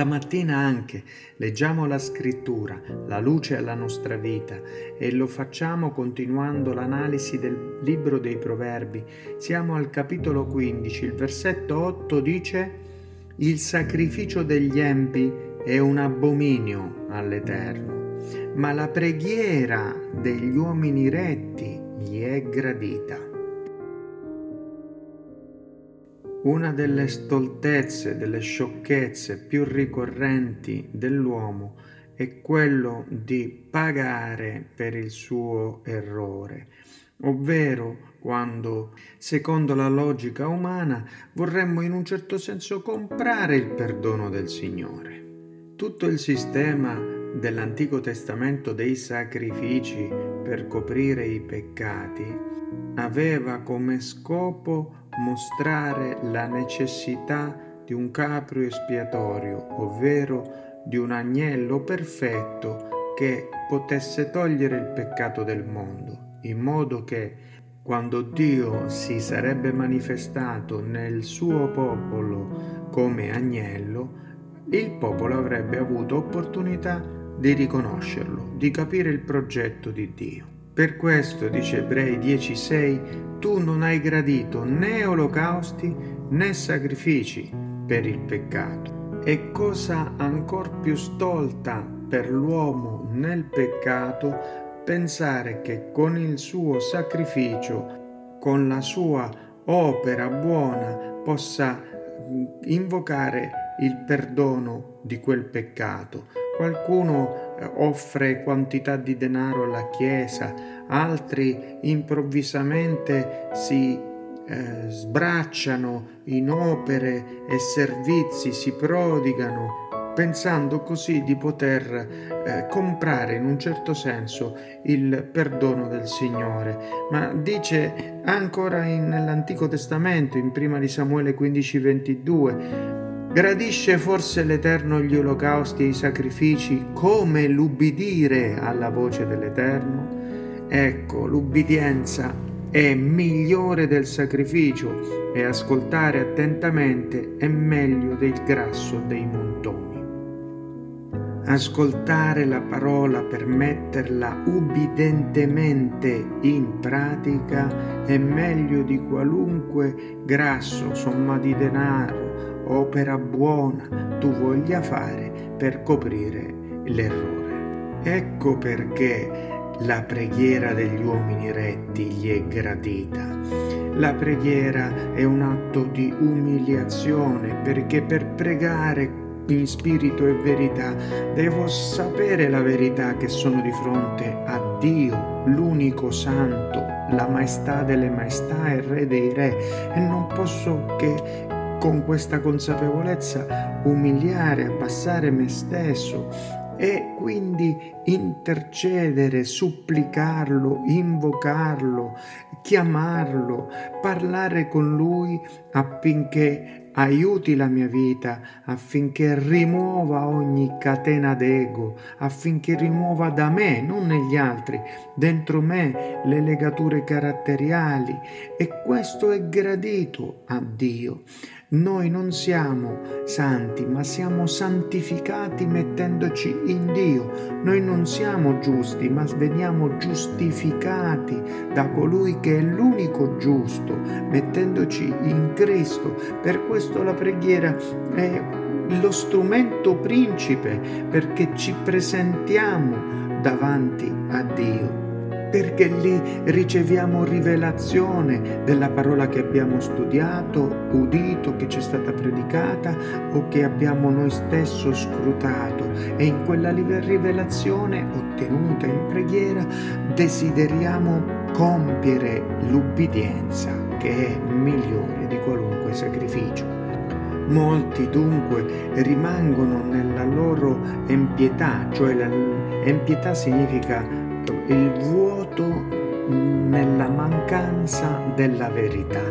Stamattina anche leggiamo la scrittura, la luce alla nostra vita e lo facciamo continuando l'analisi del libro dei proverbi. Siamo al capitolo 15, il versetto 8 dice il sacrificio degli empi è un abominio all'Eterno, ma la preghiera degli uomini retti gli è gradita. Una delle stoltezze, delle sciocchezze più ricorrenti dell'uomo è quello di pagare per il suo errore, ovvero quando, secondo la logica umana, vorremmo in un certo senso comprare il perdono del Signore. Tutto il sistema dell'Antico Testamento dei sacrifici per coprire i peccati aveva come scopo mostrare la necessità di un capro espiatorio, ovvero di un agnello perfetto che potesse togliere il peccato del mondo, in modo che quando Dio si sarebbe manifestato nel suo popolo come agnello, il popolo avrebbe avuto opportunità di riconoscerlo, di capire il progetto di Dio. Per questo, dice Ebrei 10:6, tu non hai gradito né olocausti né sacrifici per il peccato. E cosa ancor più stolta per l'uomo nel peccato pensare che con il suo sacrificio, con la sua opera buona, possa invocare il perdono di quel peccato. Qualcuno offre quantità di denaro alla Chiesa, altri improvvisamente si eh, sbracciano in opere e servizi, si prodigano, pensando così di poter eh, comprare in un certo senso il perdono del Signore. Ma dice ancora in, nell'Antico Testamento, in prima di Samuele 15:22, Gradisce forse l'Eterno gli olocausti e i sacrifici come l'ubbidire alla voce dell'Eterno? Ecco, l'ubbidienza è migliore del sacrificio e ascoltare attentamente è meglio del grasso dei montoni. Ascoltare la parola per metterla ubbidentemente in pratica è meglio di qualunque grasso, somma di denaro, opera buona tu voglia fare per coprire l'errore. Ecco perché la preghiera degli uomini retti gli è gradita. La preghiera è un atto di umiliazione perché per pregare in spirito e verità devo sapere la verità che sono di fronte a Dio, l'unico santo, la maestà delle maestà e re dei re e non posso che con questa consapevolezza umiliare, abbassare me stesso e quindi intercedere, supplicarlo, invocarlo, chiamarlo, parlare con lui affinché aiuti la mia vita, affinché rimuova ogni catena d'ego, affinché rimuova da me, non negli altri, dentro me le legature caratteriali e questo è gradito a Dio. Noi non siamo santi, ma siamo santificati mettendoci in Dio. Noi non siamo giusti, ma veniamo giustificati da colui che è l'unico giusto, mettendoci in Cristo. Per questo la preghiera è lo strumento principe perché ci presentiamo davanti a Dio perché lì riceviamo rivelazione della parola che abbiamo studiato, udito, che ci è stata predicata o che abbiamo noi stesso scrutato e in quella rivelazione ottenuta in preghiera desideriamo compiere l'ubbidienza che è migliore di qualunque sacrificio. Molti dunque rimangono nella loro empietà, cioè l'empietà significa il vuoto nella mancanza della verità.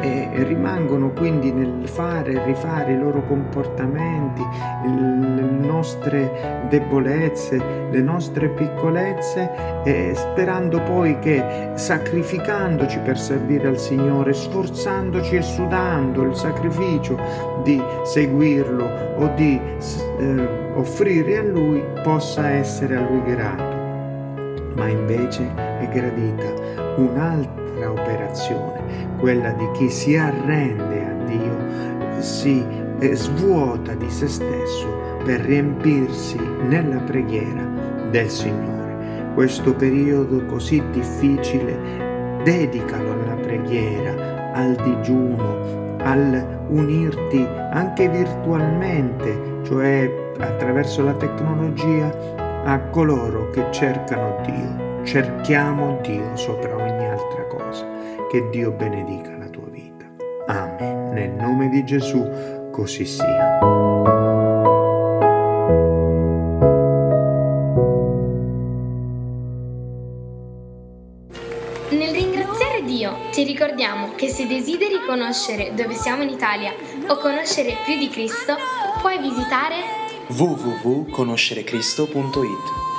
E rimangono quindi nel fare e rifare i loro comportamenti, le nostre debolezze, le nostre piccolezze, e sperando poi che sacrificandoci per servire al Signore, sforzandoci e sudando il sacrificio di seguirlo o di eh, offrire a Lui, possa essere a Lui grato. Ma invece è gradita un'altra operazione, quella di chi si arrende a Dio, si eh, svuota di se stesso per riempirsi nella preghiera del Signore. Questo periodo così difficile dedicalo alla preghiera, al digiuno, al unirti anche virtualmente, cioè attraverso la tecnologia, a coloro che cercano Dio. Cerchiamo Dio sopra ogni altra cosa. Che Dio benedica la tua vita. Amen. Nel nome di Gesù, così sia. Nel ringraziare Dio ti ricordiamo che se desideri conoscere dove siamo in Italia o conoscere più di Cristo, puoi visitare www.conoscerecristo.it